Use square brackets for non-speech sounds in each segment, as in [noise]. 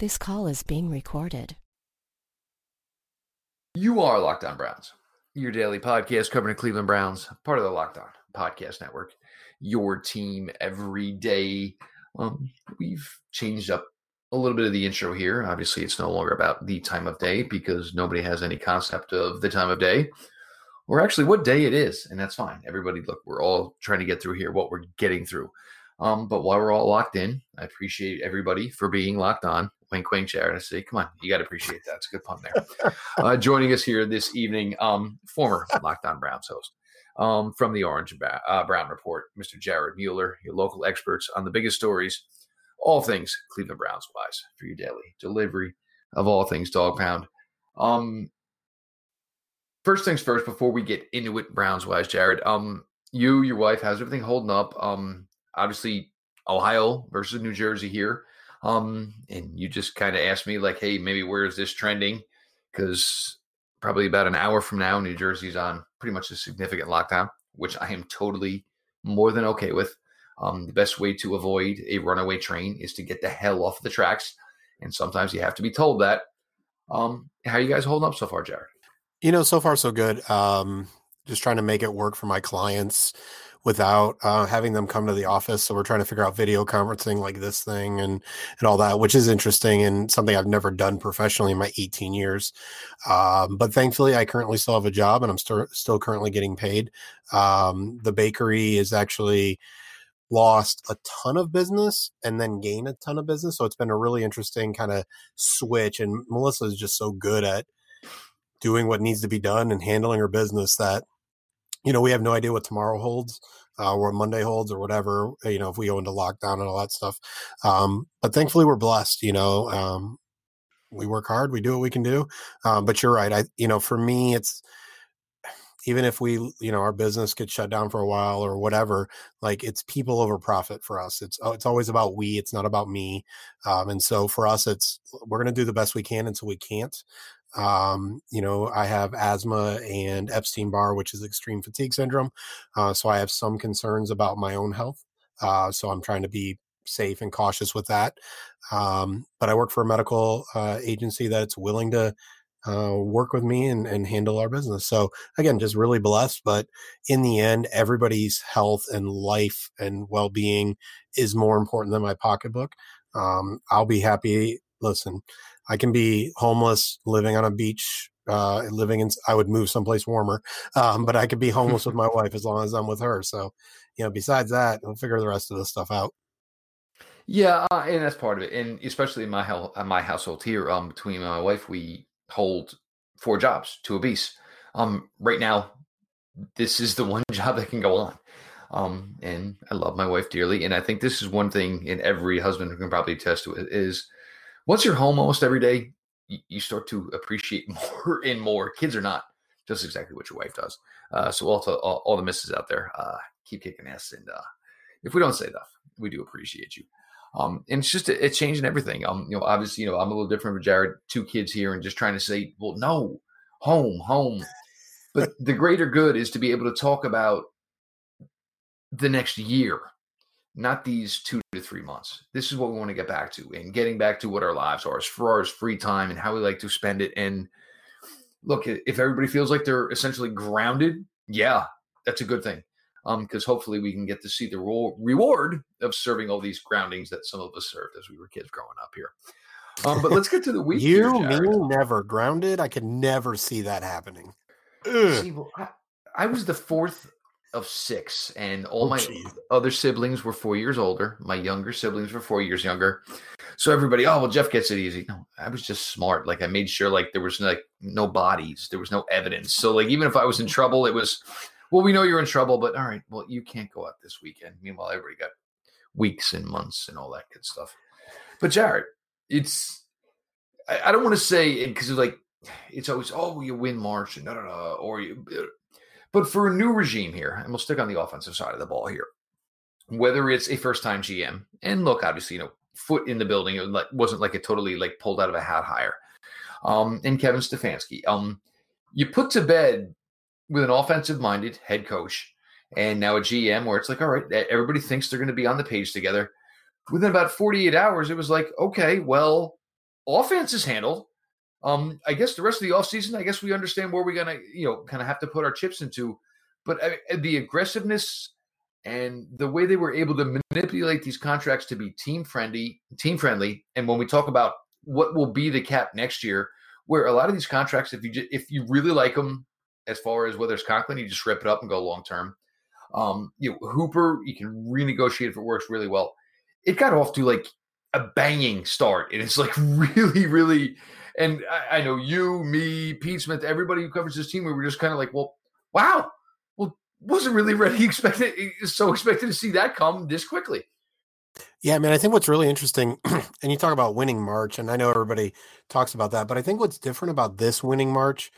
This call is being recorded. You are Locked On Browns, your daily podcast covering the Cleveland Browns, part of the Locked On Podcast Network. Your team every day. Um, we've changed up a little bit of the intro here. Obviously, it's no longer about the time of day because nobody has any concept of the time of day or actually what day it is. And that's fine. Everybody, look, we're all trying to get through here what we're getting through. Um, but while we're all locked in, I appreciate everybody for being locked on. Wink, wink, Jared. I say, come on, you got to appreciate that. It's a good pun there. uh, joining us here this evening, um, former Locked On Browns host um, from the Orange and uh, Brown Report, Mr. Jared Mueller, your local experts on the biggest stories, all things Cleveland Browns wise for your daily delivery of all things dog pound. Um, first things first, before we get into it, Browns wise, Jared. Um, you, your wife, how's everything holding up? Um, obviously Ohio versus New Jersey here. Um, and you just kind of asked me like, hey, maybe where is this trending? Because probably about an hour from now, New Jersey's on pretty much a significant lockdown, which I am totally more than okay with. Um, the best way to avoid a runaway train is to get the hell off the tracks. And sometimes you have to be told that. Um, how you guys holding up so far, Jared? You know, so far so good. Um, just trying to make it work for my clients without uh, having them come to the office. So we're trying to figure out video conferencing like this thing and and all that, which is interesting and something I've never done professionally in my 18 years. Um, but thankfully, I currently still have a job and I'm still still currently getting paid. Um, the bakery is actually lost a ton of business and then gained a ton of business. So it's been a really interesting kind of switch. And Melissa is just so good at doing what needs to be done and handling her business that you know we have no idea what tomorrow holds uh, or monday holds or whatever you know if we go into lockdown and all that stuff um, but thankfully we're blessed you know um, we work hard we do what we can do um, but you're right i you know for me it's even if we you know our business gets shut down for a while or whatever like it's people over profit for us it's oh, it's always about we it's not about me um, and so for us it's we're going to do the best we can until we can't um, you know, I have asthma and Epstein Barr, which is extreme fatigue syndrome. Uh, so I have some concerns about my own health. Uh, so I'm trying to be safe and cautious with that. Um, but I work for a medical uh, agency that's willing to uh, work with me and, and handle our business. So again, just really blessed. But in the end, everybody's health and life and well being is more important than my pocketbook. Um, I'll be happy. Listen, I can be homeless, living on a beach, uh, living in, I would move someplace warmer. Um, but I could be [laughs] homeless with my wife as long as I'm with her. So, you know, besides that, I'll figure the rest of this stuff out. Yeah, uh, and that's part of it, and especially in my uh, my household here, um, between my wife, we hold four jobs, two apiece. Um, right now, this is the one [laughs] job that can go on. Um, and I love my wife dearly, and I think this is one thing, and every husband who can probably attest to it is once you're home almost every day, you, you start to appreciate [laughs] more and more. Kids are not just exactly what your wife does. Uh, so also all, all, the misses out there, uh, keep kicking ass. And uh, if we don't say enough, we do appreciate you. Um, and it's just it's changing everything. Um, you know, obviously, you know, I'm a little different with Jared, two kids here, and just trying to say, well, no, home, home. But [laughs] the greater good is to be able to talk about the next year not these two to three months. This is what we want to get back to and getting back to what our lives are as far as free time and how we like to spend it. And look, if everybody feels like they're essentially grounded, yeah, that's a good thing. Um, because hopefully we can get to see the reward of serving all these groundings that some of us served as we were kids growing up here. Um, but let's get to the [laughs] week. you, here, me, never grounded. I could never see that happening. See, well, I, I was the fourth of six, and all oh, my geez. other siblings were four years older. My younger siblings were four years younger. So everybody, oh well, Jeff gets it easy. No, I was just smart. Like I made sure like there was like no bodies, there was no evidence. So like even if I was in mm-hmm. trouble, it was, well, we know you're in trouble, but all right, well you can't go out this weekend. Meanwhile, everybody got weeks and months and all that good stuff. But Jared, it's I, I don't want to say because it's like it's always oh you win March and da da da or you uh, but for a new regime here, and we'll stick on the offensive side of the ball here, whether it's a first time GM, and look, obviously, you know, foot in the building, it wasn't like a totally like pulled out of a hat hire. Um, and Kevin Stefanski, um, you put to bed with an offensive minded head coach and now a GM where it's like, all right, everybody thinks they're going to be on the page together. Within about 48 hours, it was like, okay, well, offense is handled. Um, I guess the rest of the offseason, I guess we understand where we're gonna, you know, kind of have to put our chips into. But uh, the aggressiveness and the way they were able to manipulate these contracts to be team friendly, team friendly, and when we talk about what will be the cap next year, where a lot of these contracts, if you just, if you really like them, as far as whether it's Conklin, you just rip it up and go long term. Um, you know, Hooper, you can renegotiate if it works really well. It got off to like a banging start, and it's like [laughs] really, really. And I, I know you, me, Pete Smith, everybody who covers this team, we were just kind of like, well, wow, well, wasn't really [laughs] ready expected so expected to see that come this quickly. Yeah, man, I think what's really interesting, [clears throat] and you talk about winning March, and I know everybody talks about that, but I think what's different about this winning March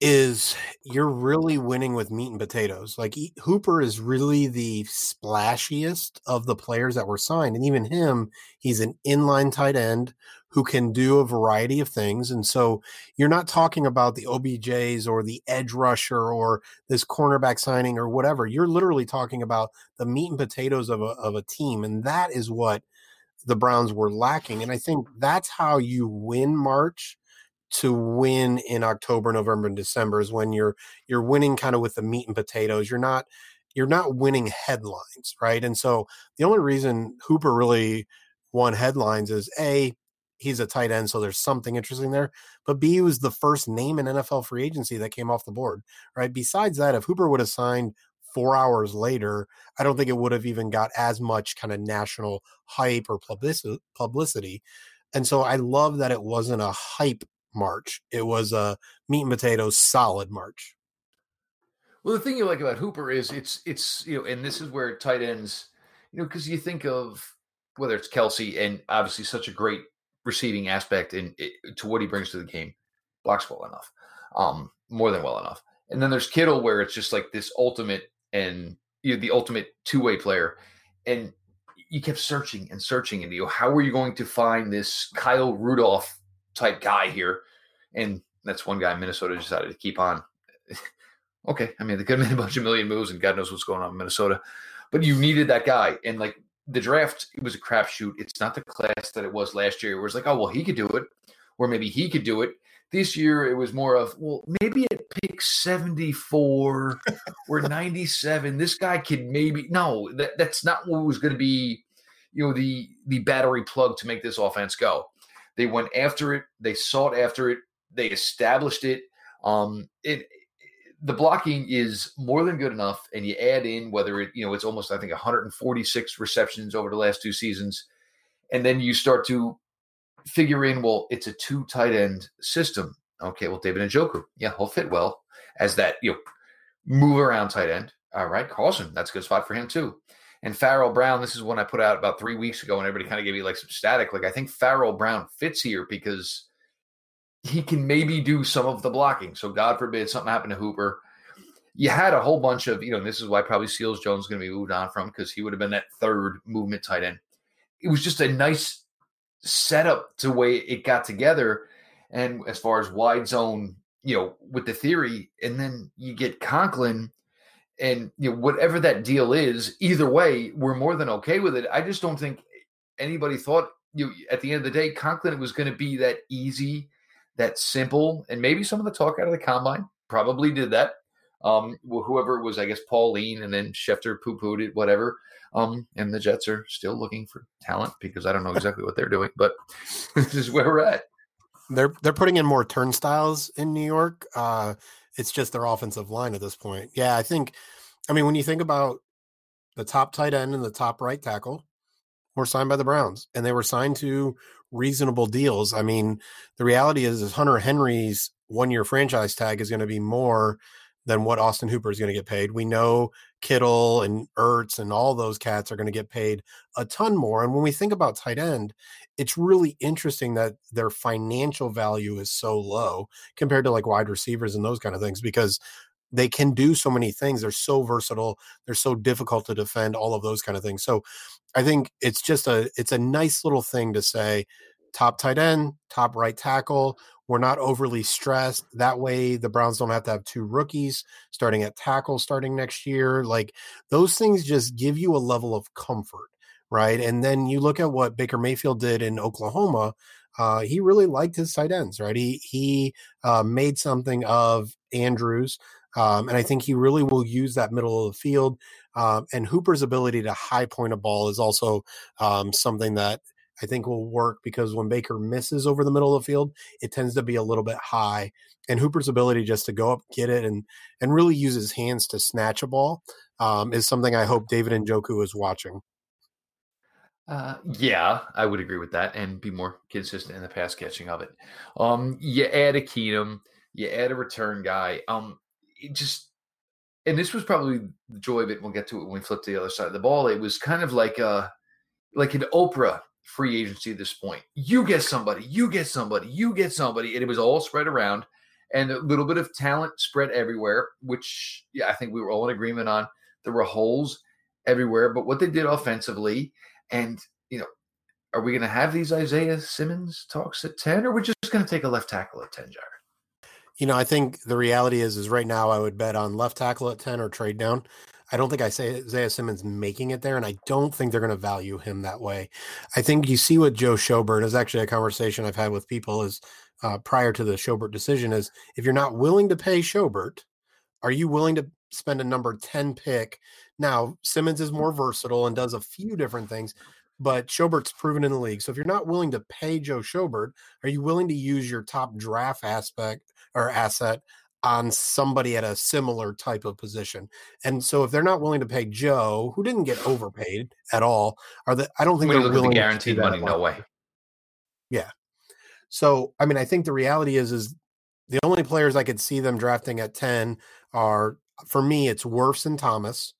is you're really winning with meat and potatoes. Like Hooper is really the splashiest of the players that were signed. And even him, he's an inline tight end who can do a variety of things. And so you're not talking about the OBJs or the edge rusher or this cornerback signing or whatever. You're literally talking about the meat and potatoes of a, of a team. And that is what the Browns were lacking. And I think that's how you win March to win in October, November, and December is when you're you're winning kind of with the meat and potatoes. You're not you're not winning headlines, right? And so the only reason Hooper really won headlines is a he's a tight end, so there's something interesting there. But B was the first name in NFL free agency that came off the board, right? Besides that, if Hooper would have signed four hours later, I don't think it would have even got as much kind of national hype or publicity. And so I love that it wasn't a hype March. It was a meat and potatoes solid March. Well, the thing you like about Hooper is it's it's you know, and this is where tight ends, you know, because you think of whether it's Kelsey and obviously such a great receiving aspect in to what he brings to the game, blocks well enough, um, more than well enough. And then there's Kittle where it's just like this ultimate and you know, the ultimate two way player, and you kept searching and searching, and you know, how are you going to find this Kyle Rudolph type guy here. And that's one guy Minnesota decided to keep on. [laughs] okay. I mean, they could have made a bunch of million moves and God knows what's going on in Minnesota. But you needed that guy. And like the draft, it was a crapshoot. It's not the class that it was last year. It was like, oh, well, he could do it. Or maybe he could do it. This year, it was more of, well, maybe at pick 74 [laughs] or 97, this guy could maybe. No, that, that's not what was going to be, you know, the the battery plug to make this offense go. They went after it. They sought after it. They established it. Um, it the blocking is more than good enough, and you add in whether it you know it's almost I think 146 receptions over the last two seasons, and then you start to figure in well it's a two tight end system. Okay, well David Njoku, yeah, he'll fit well as that you know move around tight end. All right, Carlson, that's a good spot for him too. And Pharaoh Brown, this is one I put out about three weeks ago, and everybody kind of gave me like some static. Like I think Pharaoh Brown fits here because he can maybe do some of the blocking. So God forbid something happened to Hooper. You had a whole bunch of, you know, this is why probably Seals Jones is going to be moved on from because he would have been that third movement tight end. It was just a nice setup to way it got together. And as far as wide zone, you know, with the theory, and then you get Conklin and you know whatever that deal is either way we're more than okay with it i just don't think anybody thought you know, at the end of the day conklin was going to be that easy that simple and maybe some of the talk out of the combine probably did that um whoever was i guess pauline and then schefter poo-pooed it whatever um and the jets are still looking for talent because i don't know exactly what they're doing but [laughs] this is where we're at they're they're putting in more turnstiles in new york uh it's just their offensive line at this point. Yeah, I think. I mean, when you think about the top tight end and the top right tackle, were signed by the Browns, and they were signed to reasonable deals. I mean, the reality is, is Hunter Henry's one-year franchise tag is going to be more than what Austin Hooper is going to get paid. We know Kittle and Ertz and all those cats are going to get paid a ton more. And when we think about tight end, it's really interesting that their financial value is so low compared to like wide receivers and those kind of things because they can do so many things. They're so versatile. They're so difficult to defend, all of those kind of things. So I think it's just a it's a nice little thing to say top tight end, top right tackle. We're not overly stressed. That way, the Browns don't have to have two rookies starting at tackle starting next year. Like those things just give you a level of comfort, right? And then you look at what Baker Mayfield did in Oklahoma. uh, he really liked his tight ends, right? He he uh, made something of Andrews, um, and I think he really will use that middle of the field. Um, and Hooper's ability to high point a ball is also um, something that I think will work because when Baker misses over the middle of the field, it tends to be a little bit high. And Hooper's ability just to go up, get it, and and really use his hands to snatch a ball um, is something I hope David Njoku is watching. Uh, yeah, I would agree with that, and be more consistent in the pass catching of it. Um, you add a Keenum, you add a return guy. Um, it just and this was probably the joy of it. We'll get to it when we flip to the other side of the ball. It was kind of like a like an Oprah free agency at this point. You get somebody, you get somebody, you get somebody, and it was all spread around, and a little bit of talent spread everywhere. Which yeah, I think we were all in agreement on. There were holes everywhere, but what they did offensively, and you know, are we going to have these Isaiah Simmons talks at ten, or we're just going to take a left tackle at ten, Jared? You know, I think the reality is, is right now I would bet on left tackle at ten or trade down. I don't think I say Isaiah Simmons making it there, and I don't think they're going to value him that way. I think you see what Joe Schobert is actually a conversation I've had with people is uh, prior to the Schobert decision is if you're not willing to pay Schobert, are you willing to spend a number 10 pick? Now, Simmons is more versatile and does a few different things, but Schobert's proven in the league. So if you're not willing to pay Joe Schobert, are you willing to use your top draft aspect or asset on somebody at a similar type of position. And so if they're not willing to pay Joe, who didn't get overpaid at all, are the I don't think they're willing the guaranteed money, no way. Yeah. So I mean, I think the reality is is the only players I could see them drafting at 10 are for me, it's Wirfs and Thomas.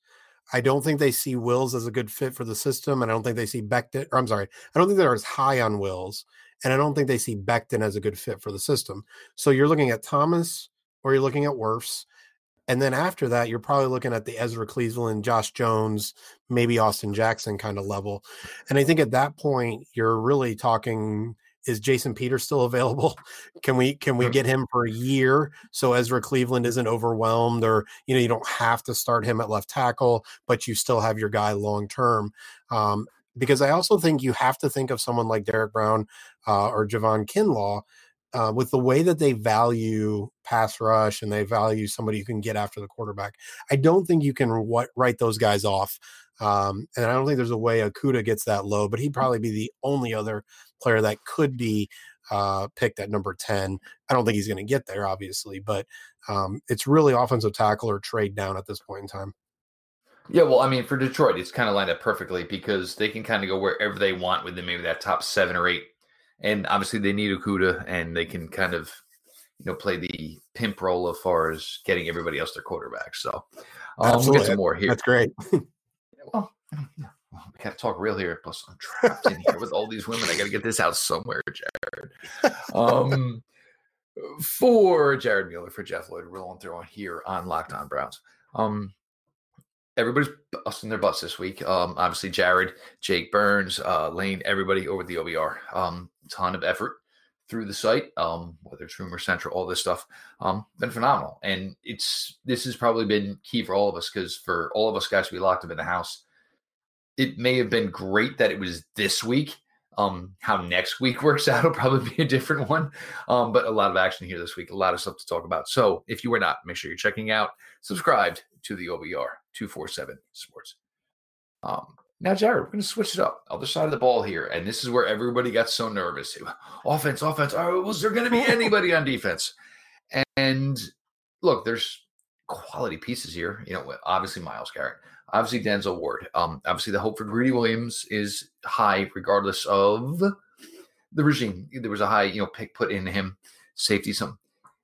I don't think they see Wills as a good fit for the system. And I don't think they see Becton, or I'm sorry, I don't think they're as high on Wills. And I don't think they see Becton as a good fit for the system. So you're looking at Thomas or you're looking at Wirfs. And then after that, you're probably looking at the Ezra Cleveland, Josh Jones, maybe Austin Jackson kind of level. And I think at that point, you're really talking is Jason Peters still [laughs] available? Can we can we get him for a year so Ezra Cleveland isn't overwhelmed or you know you don't have to start him at left tackle, but you still have your guy long term. Um, because I also think you have to think of someone like Derrick Brown uh, or Javon Kinlaw uh, with the way that they value pass rush and they value somebody who can get after the quarterback. I don't think you can w- write those guys off. Um, and I don't think there's a way Okudah gets that low, but he'd probably be the only other player that could be uh, picked at number 10. I don't think he's going to get there, obviously, but um, it's really offensive tackle or trade down at this point in time. Yeah, well, I mean, for Detroit, it's kind of lined up perfectly because they can kind of go wherever they want within maybe that top seven or eight. And obviously, they need Okudah, and they can kind of, you know, play the pimp role as far as getting everybody else their quarterback. So, um, we'll get some more here. That's great. [laughs] well, we got to talk real here. Plus, I'm trapped in here with all these women. I got to get this out somewhere, Jared. Um, for Jared Mueller, for Jeff Lloyd, rolling through on here on Locked On Browns. Um, everybody's busting their butts this week. Um, obviously, Jared, Jake Burns, uh, Lane, everybody over the OBR. Um, ton of effort through the site, um, whether it's Rumor Central, all this stuff, um, been phenomenal. And it's this has probably been key for all of us because for all of us guys, we locked up in the house it may have been great that it was this week. Um, how next week [laughs] works out will probably be a different one. Um, but a lot of action here this week, a lot of stuff to talk about. So if you were not, make sure you're checking out, subscribed to the OBR 247 Sports. Um, now, Jared, we're going to switch it up. Other side of the ball here. And this is where everybody got so nervous. Offense, offense. Oh, was there going to be [laughs] anybody on defense? And look, there's quality pieces here. You know, obviously Myles Garrett, obviously Denzel Ward. Um, obviously the hope for Greedy Williams is high, regardless of the regime. There was a high, you know, pick put in him, safety some.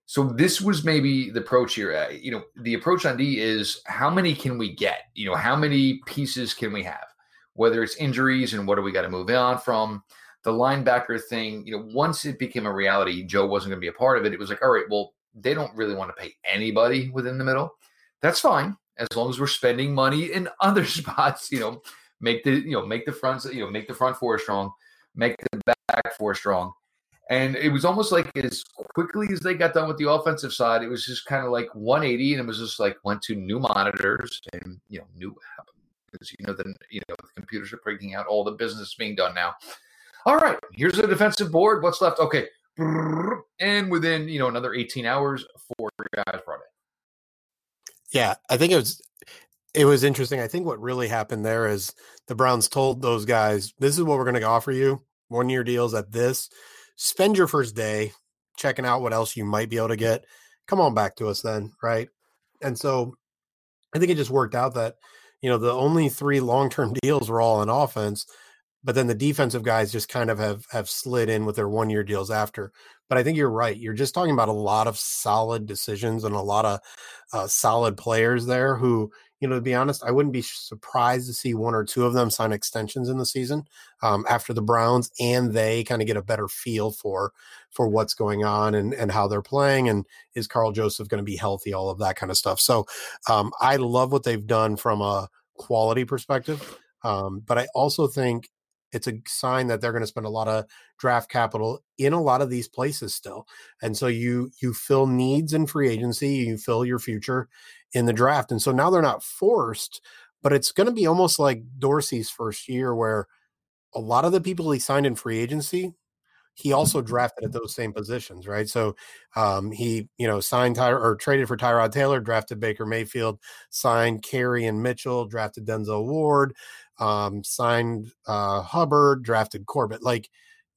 So this was maybe the approach here. Uh, you know, the approach on D is how many can we get? You know, how many pieces can we have? Whether it's injuries and what do we got to move on from the linebacker thing. You know, once it became a reality, Joe wasn't going to be a part of it. It was like, all right, well, they don't really want to pay anybody within the middle. That's fine as long as we're spending money in [laughs] other spots. You know, make the you know make the front you know make the front four strong, make the back four strong. And it was almost like as quickly as they got done with the offensive side, it was just kind of like 180, and it was just like went to new monitors and you know new because you know the you know the computers are breaking out all the business being done now. All right, here's the defensive board. What's left? Okay. And within, you know, another 18 hours, four guys brought in. Yeah, I think it was it was interesting. I think what really happened there is the Browns told those guys, "This is what we're going to offer you: one year deals at this. Spend your first day checking out what else you might be able to get. Come on back to us then, right?" And so, I think it just worked out that you know the only three long term [laughs] deals were all in offense, but then the defensive guys just kind of have have slid in with their one year deals after. But I think you're right. You're just talking about a lot of solid decisions and a lot of uh, solid players there who you know, to be honest, I wouldn't be surprised to see one or two of them sign extensions in the season um, after the Browns and they kind of get a better feel for for what's going on and and how they're playing and is Karl Joseph going to be healthy, all of that kind of stuff. So um, I love what they've done from a quality perspective, um, but I also think it's a sign that they're going to spend a lot of draft capital in a lot of these places still and so you you fill needs in free agency you fill your future in the draft and so now they're not forced but it's going to be almost like dorsey's first year where a lot of the people he signed in free agency he also drafted at those same positions, right? So um, he, you know, signed Ty- or traded for Tyrod Taylor, drafted Baker Mayfield, signed Carrie and Mitchell, drafted Denzel Ward, um, signed uh, Hubbard, drafted Corbett. Like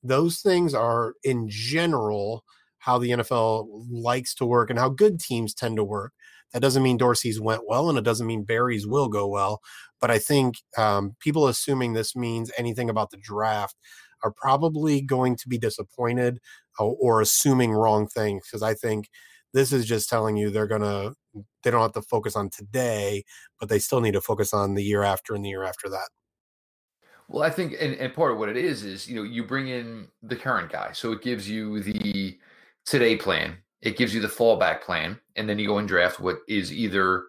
those things are in general how the NFL likes to work and how good teams tend to work. That doesn't mean Dorsey's went well, and it doesn't mean Berry's will go well. But I think um, people assuming this means anything about the draft are probably going to be disappointed or, or assuming wrong things because I think this is just telling you they're to they don't have to focus on today, but they still need to focus on the year after and the year after that. Well, I think, and, and part of what it is is you know you bring in the current guy, so it gives you the today plan, it gives you the fallback plan, and then you go and draft what is either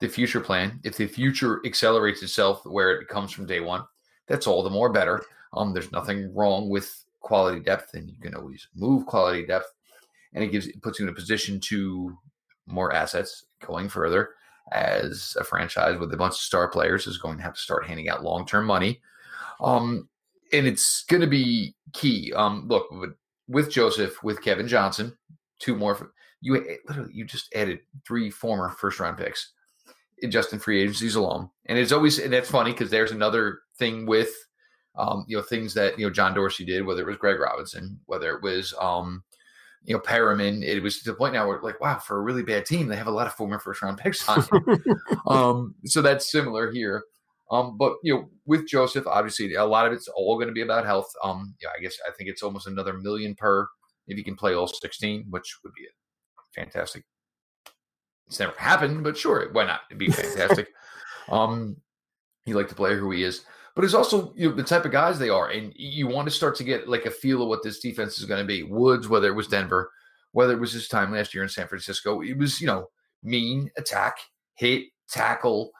the future plan. If the future accelerates itself where it comes from day one, that's all the more better. Um, there's nothing wrong with quality depth, and you can always move quality depth, and it gives it puts you in a position to more assets going further as a franchise with a bunch of star players is going to have to start handing out long term money. Um, and it's going to be key. Um, look, with, with, Joseph, with Kevin Johnson, two more. You literally you just added three former first round picks just in free agencies alone, and it's always and that's funny because there's another thing with um, you know things that you know John Dorsey did, whether it was Greg Robinson, whether it was um, you know, Perriman, it was to the point now where like, wow, for a really bad team, they have a lot of former first round picks on. [laughs] um, so that's similar here. Um, but you know, with Joseph, obviously a lot of it's all going to be about health. Um, yeah, I guess I think it's almost another million per if you can play all 16, which would be a fantastic. It's never happened, but sure, why not? It'd be [laughs] fantastic. um, he like to play who he is but it's also you know, the type of guys they are, and you want to start to get like a feel of what this defense is going to be. Woods, whether it was Denver, whether it was his time last year in San Francisco, it was you know mean, attack, hit, tackle,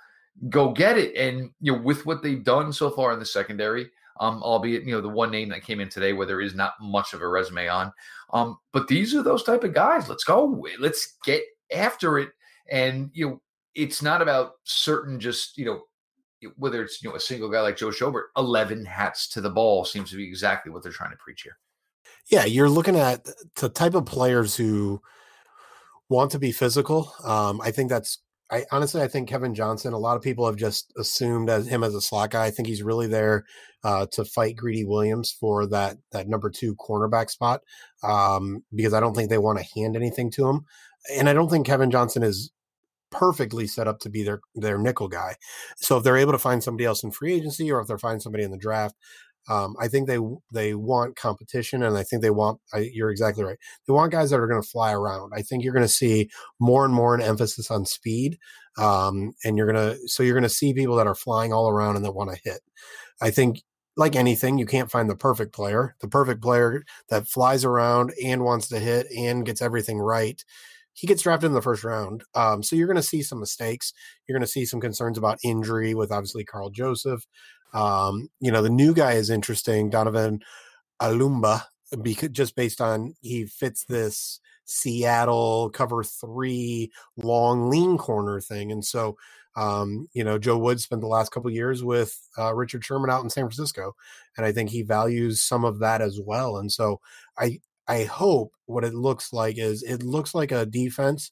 go get it, and you know with what they've done so far in the secondary. Um, albeit you know the one name that came in today where there is not much of a resume on, um, but these are those type of guys. Let's go, let's get after it, and you know it's not about certain just you know whether it's you know a single guy like Joe Schobert, eleven hats to the ball seems to be exactly what they're trying to preach here. Yeah, you're looking at the type of players who want to be physical. Um, I think that's. I honestly, I think Kevin Johnson. A lot of people have just assumed as him as a slot guy. I think he's really there uh, to fight Greedy Williams for that that number two cornerback spot um, because I don't think they want to hand anything to him, and I don't think Kevin Johnson is perfectly set up to be their their nickel guy. So if they're able to find somebody else in free agency, or if they're finding somebody in the draft, um, I think they they want competition, and I think they want. I, you're exactly right. They want guys that are going to fly around. I think you're going to see more and more an emphasis on speed, um, and you're gonna so you're going to see people that are flying all around and that want to hit. I think like anything, you can't find the perfect player. The perfect player that flies around and wants to hit and gets everything right he gets drafted in the first round. Um, so you're going to see some mistakes. You're going to see some concerns about injury with obviously Karl Joseph. Um, you know, the new guy is interesting, Donovan Olumba, because just based on he fits this Seattle cover three long lean corner thing. And so Um, you know, Joe Woods spent the last couple years with uh, Richard Sherman out in San Francisco, and I think he values some of that as well. And so I I hope what it looks like is it looks like a defense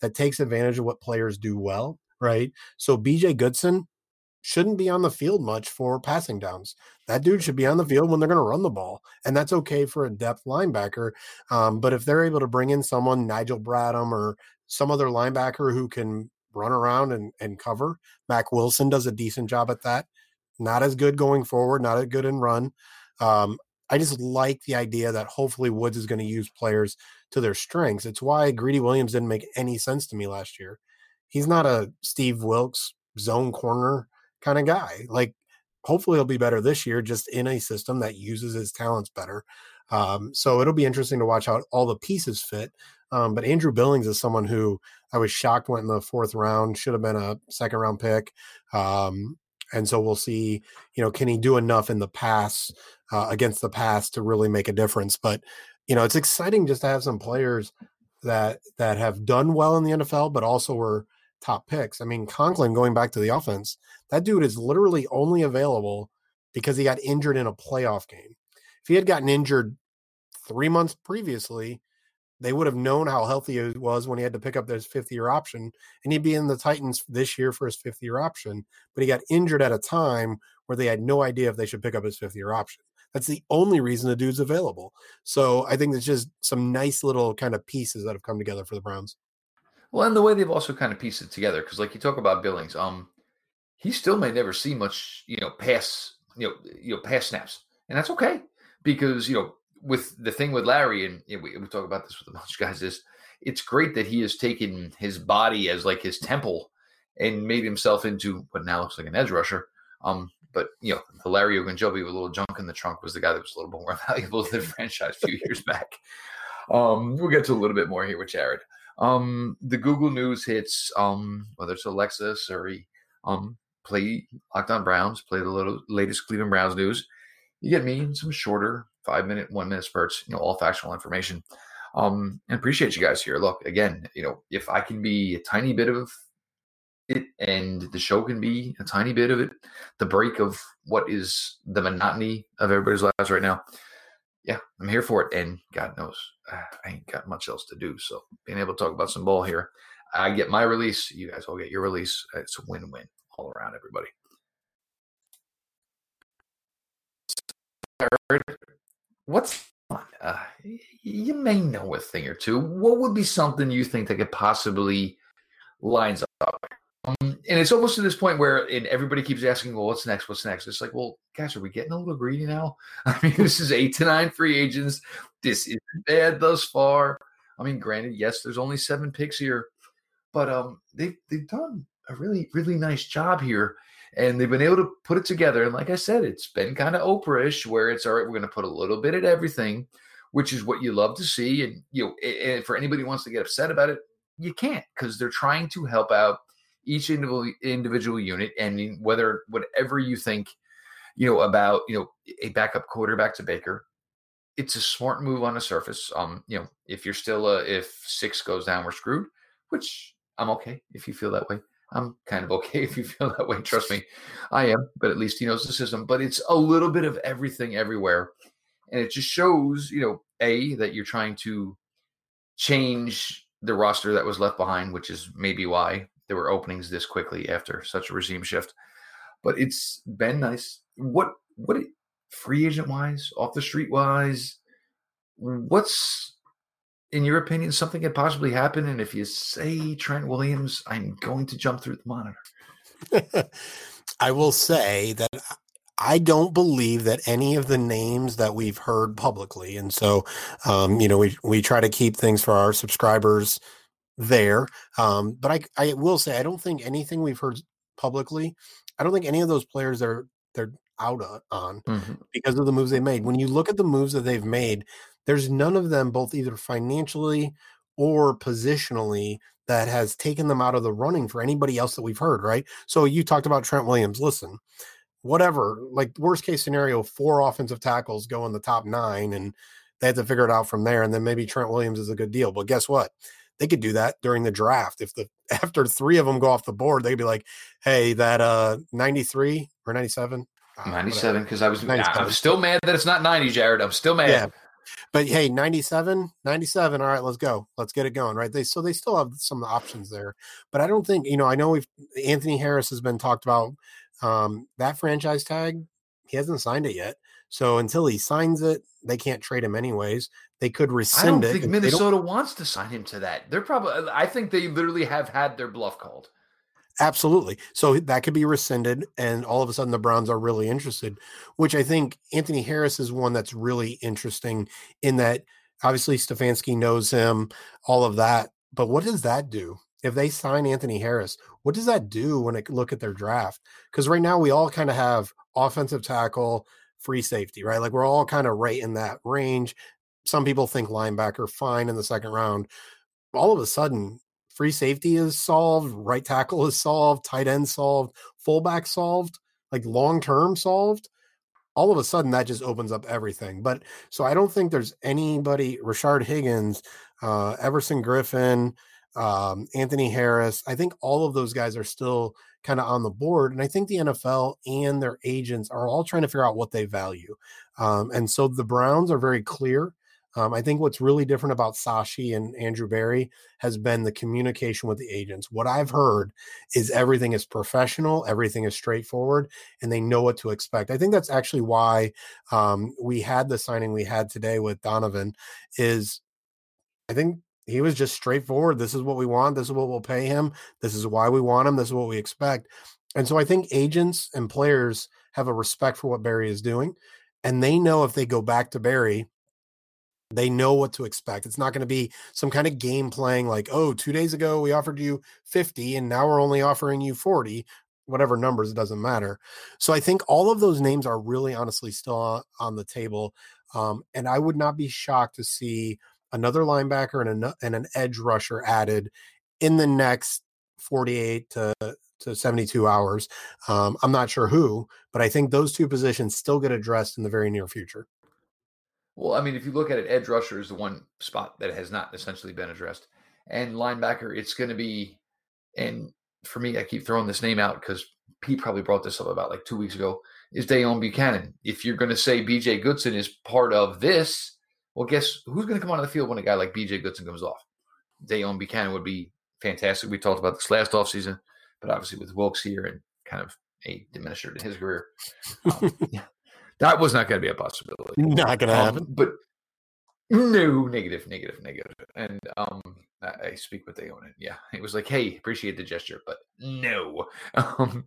that takes advantage of what players do well, right? So BJ Goodson shouldn't be on the field much for passing downs. That dude should be on the field when they're going to run the ball, and that's okay for a depth linebacker. Um, but if they're able to bring in someone, Nigel Bradham or some other linebacker who can run around and, and cover, Mack Wilson does a decent job at that. Not as good going forward, not as good in run. Um, I just like the idea that hopefully Woods is going to use players to their strengths. It's why Greedy Williams didn't make any sense to me last year. He's not a Steve Wilks zone corner kind of guy. Like, hopefully he'll be better this year, just in a system that uses his talents better. Um, so it'll be interesting to watch how all the pieces fit. Um, but Andrew Billings is someone who I was shocked went in the fourth round, should have been a second round pick. Um, and so we'll see, you know, can he do enough in the pass uh, against the pass to really make a difference? But you know, it's exciting just to have some players that that have done well in the NFL, but also were top picks. I mean, Conklin going back to the offense, that dude is literally only available because he got injured in a playoff game. If he had gotten injured three months previously, they would have known how healthy he was when he had to pick up his fifth year option, and he'd be in the Titans this year for his fifth year option. But he got injured at a time where they had no idea if they should pick up his fifth year option. That's the only reason the dude's available. So I think there's just some nice little kind of pieces that have come together for the Browns. Well, and the way they've also kind of pieced it together, because like you talk about Billings, um, he still may never see much, you know, pass, you know, you know, pass snaps, and that's okay because you know with the thing with Larry, and you know, we, we talk about this with a [laughs] bunch of guys, is it's great that he has taken his body as like his temple and made himself into what now looks like an edge rusher. Um, but you know, the Larry Ogunjobi with a little junk in the trunk was the guy that was a little bit more [laughs] valuable to the franchise a few years back. Um, we'll get to a little bit more here with Jared. Um, the Google News hits, um, whether it's Alexa, Siri, um, play Locked On Browns, play the little latest Cleveland Browns news. You get me some shorter five minute, one minute spurts, you know, all factual information. Um, and appreciate you guys here. Look, again, you know, if I can be a tiny bit of it and the show can be a tiny bit of it, the break of what is the monotony of everybody's lives right now. Yeah, I'm here for it. And God knows I ain't got much else to do. So being able to talk about some ball here, I get my release. You guys all get your release. It's a win win all around, everybody. Third, what's uh, you may know a thing or two. What would be something you think that could possibly lines up? Um, and it's almost to this point where and everybody keeps asking, well, what's next? What's next? It's like, well, guys, are we getting a little greedy now? [laughs] I mean, this is eight to nine free agents. This isn't bad thus far. I mean, granted, yes, there's only seven picks here, but um, they've they've done a really really nice job here and they've been able to put it together. And like I said, it's been kind of Oprah-ish, where it's all right. We're going to put a little bit at everything, which is what you love to see. And you know, and for anybody who wants to get upset about it, you can't because they're trying to help out each individual individual unit. And whether whatever you think, you know, about you know a backup quarterback to Baker, it's a smart move on the surface. Um, you know, if you're still uh, if six goes down, we're screwed. Which I'm okay if you feel that way. I'm kind of okay [laughs] if you feel that way. Trust me, I am. But at least he knows the system. But it's a little bit of everything everywhere, and it just shows, you know, a that you're trying to change the roster that was left behind, which is maybe why there were openings this quickly after such a regime shift. But it's been nice. What what free agent wise, off the street wise, what's in your opinion, something could possibly happen? And if you say Trent Williams, I'm going to jump through the monitor. [laughs] I will say that I don't believe that any of the names that we've heard publicly, and so um, you know, we we try to keep things for our subscribers there. Um, but I I will say I don't think anything we've heard publicly. I don't think any of those players are they're out on mm-hmm. because of the moves they made. When you look at the moves that they've made, there's none of them, both either financially or positionally, that has taken them out of the running for anybody else that we've heard, right? So you talked about Trent Williams. Listen, whatever, like worst case scenario, four offensive tackles go in the top nine and they had to figure it out from there. And then maybe Trent Williams is a good deal. But guess what? They could do that during the draft. If the [laughs] after three of them go off the board, they'd be like, "Hey, that uh 93 or 97, uh, 97 because I was I'm still mad that it's not 90, Jared. I'm still mad. Yeah. But hey, 97, 97. All right, let's go. Let's get it going. Right. They so they still have some options there. But I don't think, you know, I know we've Anthony Harris has been talked about. Um, that franchise tag, he hasn't signed it yet. So until he signs it, they can't trade him anyways. They could I rescind don't it. think they don't- Minnesota wants to sign him to that. They're probably I think they literally have had their bluff called. Absolutely. So that could be rescinded, and all of a sudden the Browns are really interested, which I think Anthony Harris is one that's really interesting in that obviously Stefanski knows him, all of that. But what does that do? If they sign Anthony Harris, what does that do when it look at their draft? Because right now we all kind of have offensive tackle, free safety, right? Like we're all kind of right in that range. Some people think linebacker fine in the second round. All of a sudden, free safety is solved, right tackle is solved, tight end solved, fullback solved, like long term solved. All of a sudden, that just opens up everything. But so I don't think there's anybody, Rashard Higgins, uh, Everson Griffen, um, Anthony Harris. I think all of those guys are still kind of on the board. And I think the NFL and their agents are all trying to figure out what they value. Um, and so the Browns are very clear. Um, I think what's really different about Sashi and Andrew Berry has been the communication with the agents. What I've heard is everything is professional, everything is straightforward, and they know what to expect. I think that's actually why um, we had the signing we had today with Donovan. Is I think he was just straightforward. This is what we want. This is what we'll pay him. This is why we want him. This is what we expect. And so I think agents and players have a respect for what Berry is doing, and they know if they go back to Berry they know what to expect. It's not going to be some kind of game playing like, oh, two days ago we offered you 50 and now we're only offering you 40, whatever numbers, it doesn't matter. So I think all of those names are really honestly still on, the table. Um, and I would not be shocked to see another linebacker and, an and an edge rusher added in the next 48 to to 72 hours. Um, I'm not sure who, but I think those two positions still get addressed in the very near future. Well, I mean, if you look at it, edge rusher is the one spot that has not essentially been addressed. And linebacker, it's going to be, and for me, I keep throwing this name out because Pete probably brought this up about like two weeks ago, is Deone Bucannon. If you're going to say BJ Goodson is part of this, well, guess who's going to come onto the field when a guy like BJ Goodson comes off? Deone Bucannon would be fantastic. We talked about this last offseason, but obviously with Wilks here and kind of a diminisher in his career, um, [laughs] that was not going to be a possibility. Not going to Um, happen. but no, negative, negative, negative. And um, I, I speak what they own it. Yeah, it was like, hey, appreciate the gesture, but no, [laughs] um,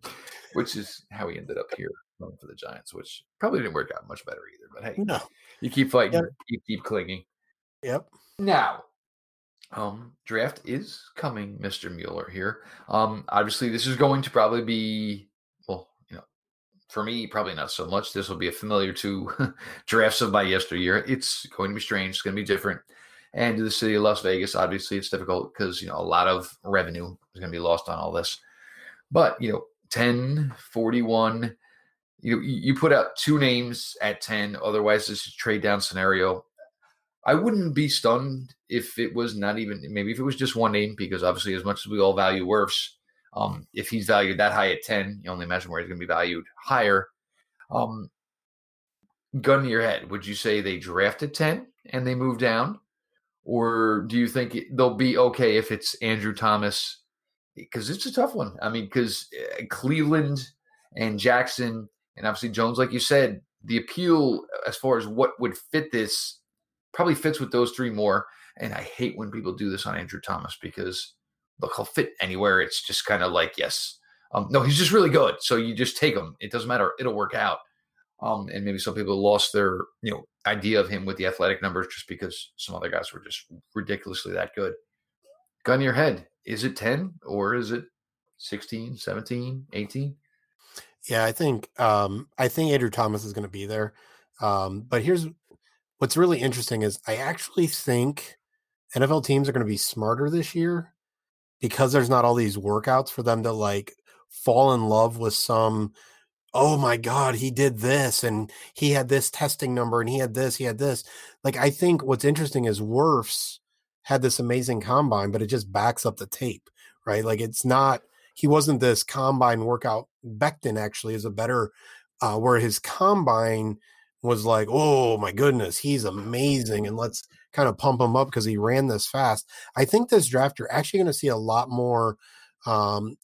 which is how he ended up here for the Giants, which probably didn't work out much better either. But hey, No. you keep fighting, Yeah. you keep clinging. Yep. Now, um, draft is coming, Mr. Mueller here. Um, obviously, this is going to probably be, well, you know, for me, probably not so much. This will be a familiar to [laughs] drafts of my yesteryear. It's going to be strange. It's going to be different. And to the city of Las Vegas, obviously, it's difficult because, you know, a lot of revenue is going to be lost on all this. But, you know, 10, 41, you know, you you put out two names at 10. Otherwise, this is trade down scenario. I wouldn't be stunned if it was not even maybe if it was just one name because obviously as much as we all value Wirfs, um, if he's valued that high at ten, you only imagine where he's going to be valued higher. Um, gun to your head, would you say they drafted ten and they move down, or do you think they'll be okay if it's Andrew Thomas? Because it's a tough one. I mean, because Cleveland and Jackson and obviously Jones, like you said, the appeal as far as what would fit this probably fits with those three more. And I hate when people do this on Andrew Thomas because look, he'll fit anywhere. It's just kind of like, yes, um, no, he's just really good. So you just take him. It doesn't matter. It'll work out. Um, and maybe some people lost their, you know, idea of him with the athletic numbers just because some other guys were just ridiculously that good. Gun your head. Is it 10 or is it 16, 17, 18? Yeah, I think um, I think Andrew Thomas is going to be there. Um, but here's what's really interesting is I actually think NFL teams are going to be smarter this year because there's not all these workouts for them to like fall in love with some. Oh my God, he did this and he had this testing number and he had this, he had this. Like I think what's interesting is Wirfs had this amazing combine, but it just backs up the tape, right? Like it's not he wasn't this combine workout. Becton actually is a better uh, where his combine was like, oh my goodness, he's amazing, and let's kind of pump him up because he ran this fast. I think this draft you're actually going to see a lot more um,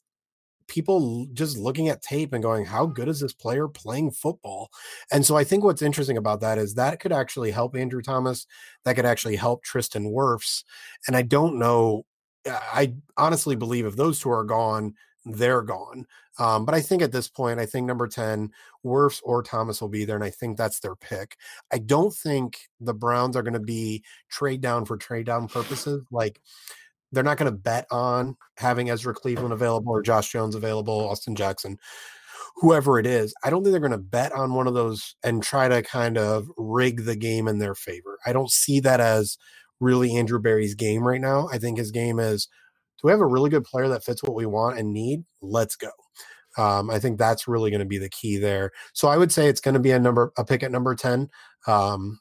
people just looking at tape and going, how good is this player playing football? And so I think what's interesting about that is that could actually help Andrew Thomas. That could actually help Tristan Wirfs. And I don't know. I honestly believe if those two are gone, they're gone. Um, but I think at this point, I think number 10, Wirfs or Thomas will be there. And I think that's their pick. I don't think the Browns are going to be trade down for trade down purposes. Like, they're not going to bet on having Ezra Cleveland available or Josh Jones available, Austin Jackson, whoever it is. I don't think they're going to bet on one of those and try to kind of rig the game in their favor. I don't see that as really Andrew Berry's game right now. I think his game is we have a really good player that fits what we want and need? Let's go. Um, I think that's really going to be the key there. So I would say it's going to be a number a pick at number 10. Um,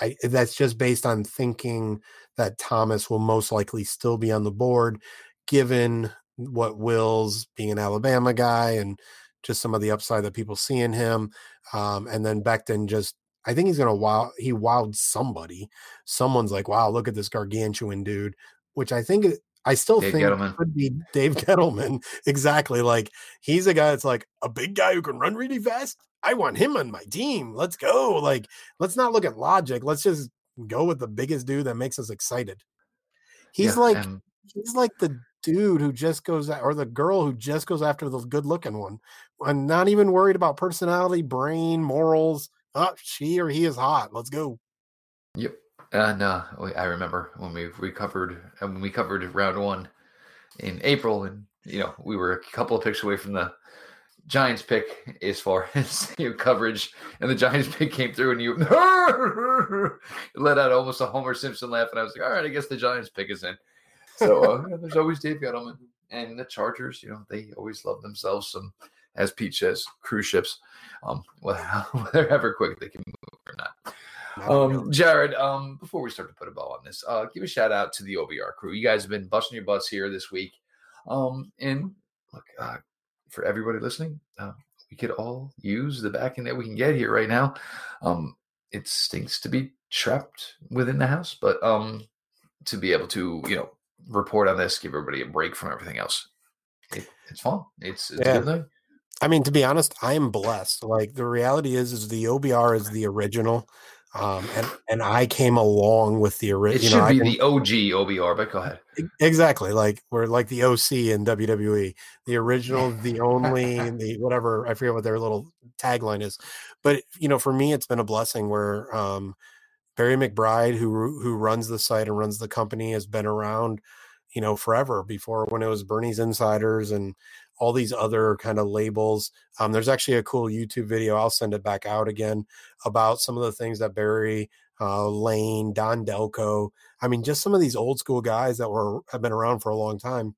I, that's just based on thinking that Thomas will most likely still be on the board, given what Wills being an Alabama guy and just some of the upside that people see in him. Um, and then Becton just, I think he's going to wow, he wowed somebody. Someone's like, wow, look at this gargantuan dude, which I think I still Dave think Gettleman. could be Dave Gettleman. [laughs] exactly. Like he's a guy that's like a big guy who can run really fast. I want him on my team. Let's go. Like, let's not look at logic. Let's just go with the biggest dude that makes us excited. He's yeah, like and- he's like the dude who just goes or the girl who just goes after the good looking one and not even worried about personality, brain, morals. Oh, she or he is hot. Let's go. Yep. Uh, I remember when we we covered uh, when we covered round one in April, and you know we were a couple of picks away from the Giants pick as far [laughs] as your coverage, and the Giants pick came through, and you [laughs] let out almost a Homer Simpson laugh, and I was like, all right, I guess the Giants pick is in. So uh, there's always Dave Gettleman and the Chargers. You know, they always love themselves some, as Pete says, cruise ships. Um, [laughs] whether ever quick they can move. Um, Jared, um, before we start to put a bow on this, uh, give a shout out to the OBR crew. You guys have been busting your butts here this week. Um, and look, uh, for everybody listening, uh, we could all use the backing that we can get here right now. Um, it stinks to be trapped within the house, but um, to be able to, you know, report on this, give everybody a break from everything else, it, it's fun. It's, it's yeah. a good thing. I mean, to be honest, I am blessed. Like the reality is, is the OBR is the original. Um, and and I came along with the original. It should know, be the OG OBR, but go ahead. Exactly, like we're like the OC in WWE, the original, the only, the whatever. I forget what their little tagline is, but you know, for me, it's been a blessing where um, Barry McBride, who who runs the site and runs the company, has been around, you know, forever. Before when it was Bernie's Insiders and all these other kind of labels. Um, there's actually a cool YouTube video. I'll send it back out again about some of the things that Barry uh, Lane, Don Delco. I mean, just some of these old school guys that were have been around for a long time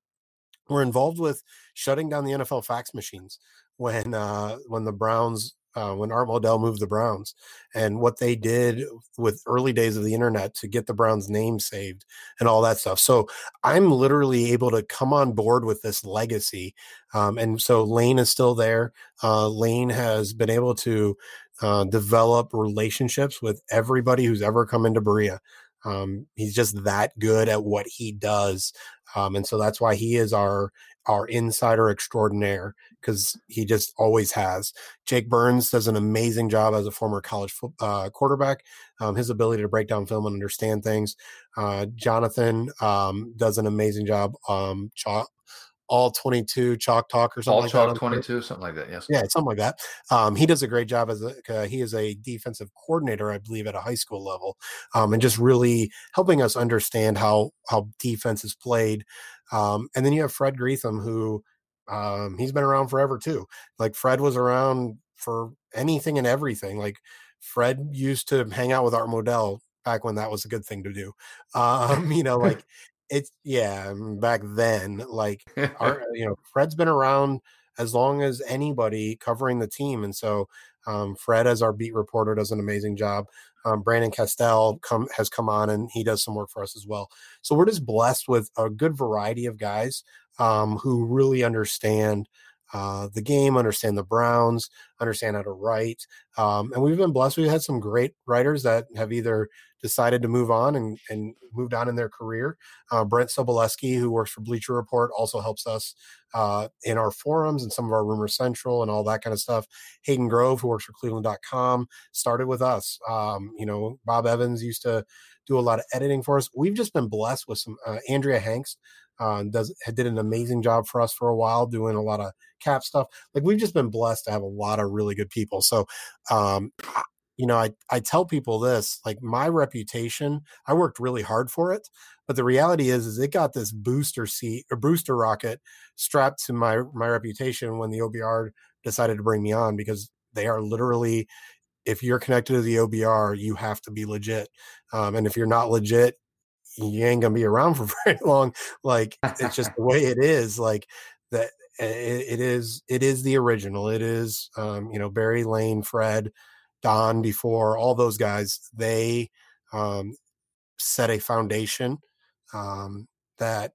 were involved with shutting down the NFL fax machines when uh, when the Browns uh, when Art Modell moved the Browns and what they did with early days of the internet to get the Browns name saved and all that stuff. So I'm literally able to come on board with this legacy. Um, and so Lane is still there. Uh, Lane has been able to uh, develop relationships with everybody who's ever come into Berea. Um, he's just that good at what he does. Um, and so that's why he is our our insider extraordinaire because he just always has. Jake Burns does an amazing job as a former college uh, quarterback. Um, his ability to break down film and understand things. Uh, Jonathan um, does an amazing job. Um, all 22 chalk talk or something all like chalk that 22 something like that yes yeah something like that um, he does a great job as a uh, he is a defensive coordinator i believe at a high school level um, and just really helping us understand how how defense is played um, and then you have fred greetham who um, he's been around forever too. Like Fred was around for anything and everything. Like Fred used to hang out with Art Modell back when that was a good thing to do. [laughs] Um, you know, like it's yeah, back then, like [laughs] our, you know, Fred's been around as long as anybody covering the team. And so um, Fred, as our beat reporter, does an amazing job. Um, Brandon Castell come has come on and he does some work for us as well. So we're just blessed with a good variety of guys um, who really understand uh, the game, understand the Browns, understand how to write. Um, and we've been blessed. We've had some great writers that have either decided to move on and, and moved on in their career. Uh, Brent Sobleski, who works for Bleacher Report, also helps us uh, in our forums and some of our Rumor Central and all that kind of stuff. Hayden Grove, who works for Cleveland.com, started with us. Um, you know, Bob Evans used to do a lot of editing for us. We've just been blessed with some uh, Andrea Hangst. Uh, does did an amazing job for us for a while doing a lot of cap stuff like we've just been blessed to have a lot of really good people so um you know, I, I tell people this, like my reputation, I worked really hard for it. But the reality is, is it got this booster seat or booster rocket strapped to my, my reputation when the OBR decided to bring me on because they are literally, if you're connected to the OBR, you have to be legit. Um, and if you're not legit, you ain't gonna be around [laughs] for very long. Like it's just [laughs] the way it is. Like that, it, it is. It is the original. It is, um, you know, Barry Lane, Fred, Don before, all those guys, they um, set a foundation um, that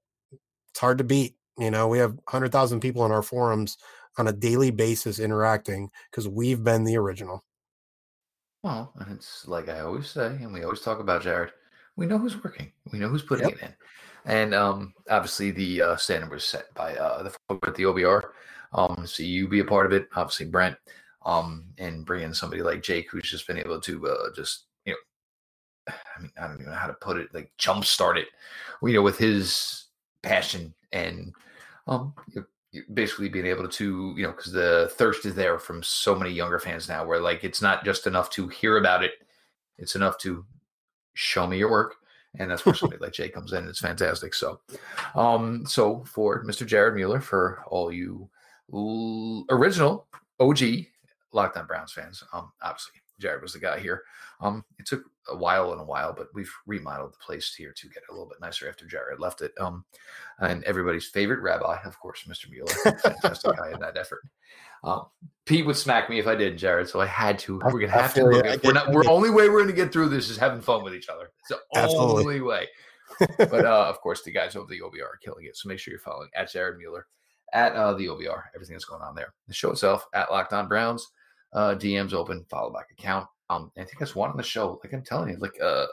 it's hard to beat. You know, we have 100,000 people on our forums on a daily basis interacting because we've been the original. Well, and it's like I always say, and we always talk about Jared. We know who's working. We know who's putting yep. it in, and um, obviously the uh, standard was set by uh, the at the OBR. Um, so you be a part of it. Obviously, Brent um, and bring in somebody like Jake, who's just been able to uh, just you know, I mean, I don't even know how to put it, like jumpstart it, you know, with his passion and um, basically being able to, you know, because the thirst is there from so many younger fans now, where like it's not just enough to hear about it, it's enough to show me your work. And that's where somebody [laughs] like Jake comes in. It's fantastic. So, um, so for Mr. Jared Mueller, for all you l- original OG Locked On Browns fans. Um, obviously, Jared was the guy here. Um, it took a while and a while, but we've remodeled the place here to get it a little bit nicer after Jared left it. Um, and everybody's favorite rabbi, of course, Mr. Mueller, fantastic guy in that effort. Um, Pete would smack me if I did, Jared. So I had to. We're gonna have to. We're not. We're only way we're gonna get through this is having fun with each other. It's the Absolutely. only way. but uh, of course, the guys over the OBR are killing it. So make sure you're following at Jared Mueller at uh, the OBR. Everything that's going on there. The show itself at Locked On Browns uh, DMs open, follow back account. Um, I think that's one on the show. Like I'm telling you, like uh,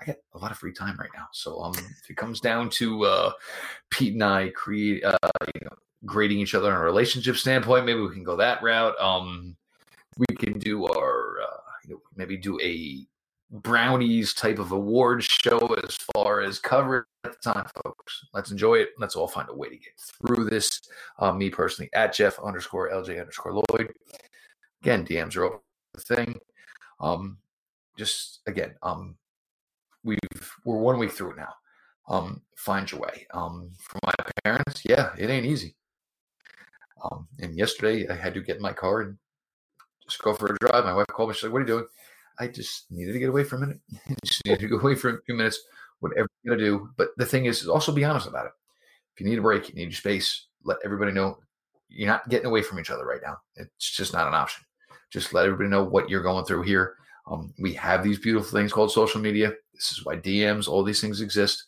I get a lot of free time right now. So um, if it comes down to uh, Pete and I create, uh, you know, grading each other on a relationship standpoint, maybe we can go that route. Um, we can do our, uh, you know, maybe do a brownies type of award show as far as coverage at the time, folks. Let's enjoy it. Let's all find a way to get through this. Uh, me personally, at Jeff underscore LJ underscore Lloyd. Again, DMs are open the thing. Um, just again, um, we've we're one week through it now. Um, find your way. Um, for my parents, yeah, it ain't easy. Um, and yesterday I had to get in my car and just go for a drive. My wife called me. She's like, "What are you doing?" I just needed to get away for a minute. [laughs] just needed to go away for a few minutes. Whatever you're gonna do. But the thing is, is also be honest about it. If you need a break, you need your space. Let everybody know you're not getting away from each other right now. It's just not an option just let everybody know what you're going through here. Um, we have these beautiful things called social media. This is why DMs, all these things exist.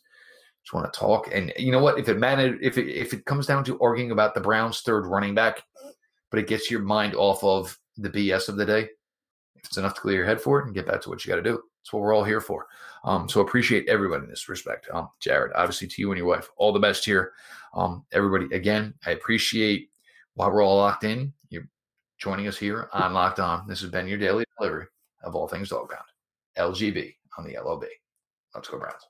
Just want to talk, and you know what? If it managed, if it if it comes down to arguing about the Browns' third running back, but it gets your mind off of the BS of the day, if it's enough to clear your head for it and get back to what you got to do, that's what we're all here for. Um, so appreciate everybody in this respect. Um, Jared, obviously to you and your wife, all the best here. Um, everybody, again, I appreciate while we're all locked in, joining us here on Locked On. This has been your daily delivery of all things dog pound. LGB on the LOB. Let's go, Browns.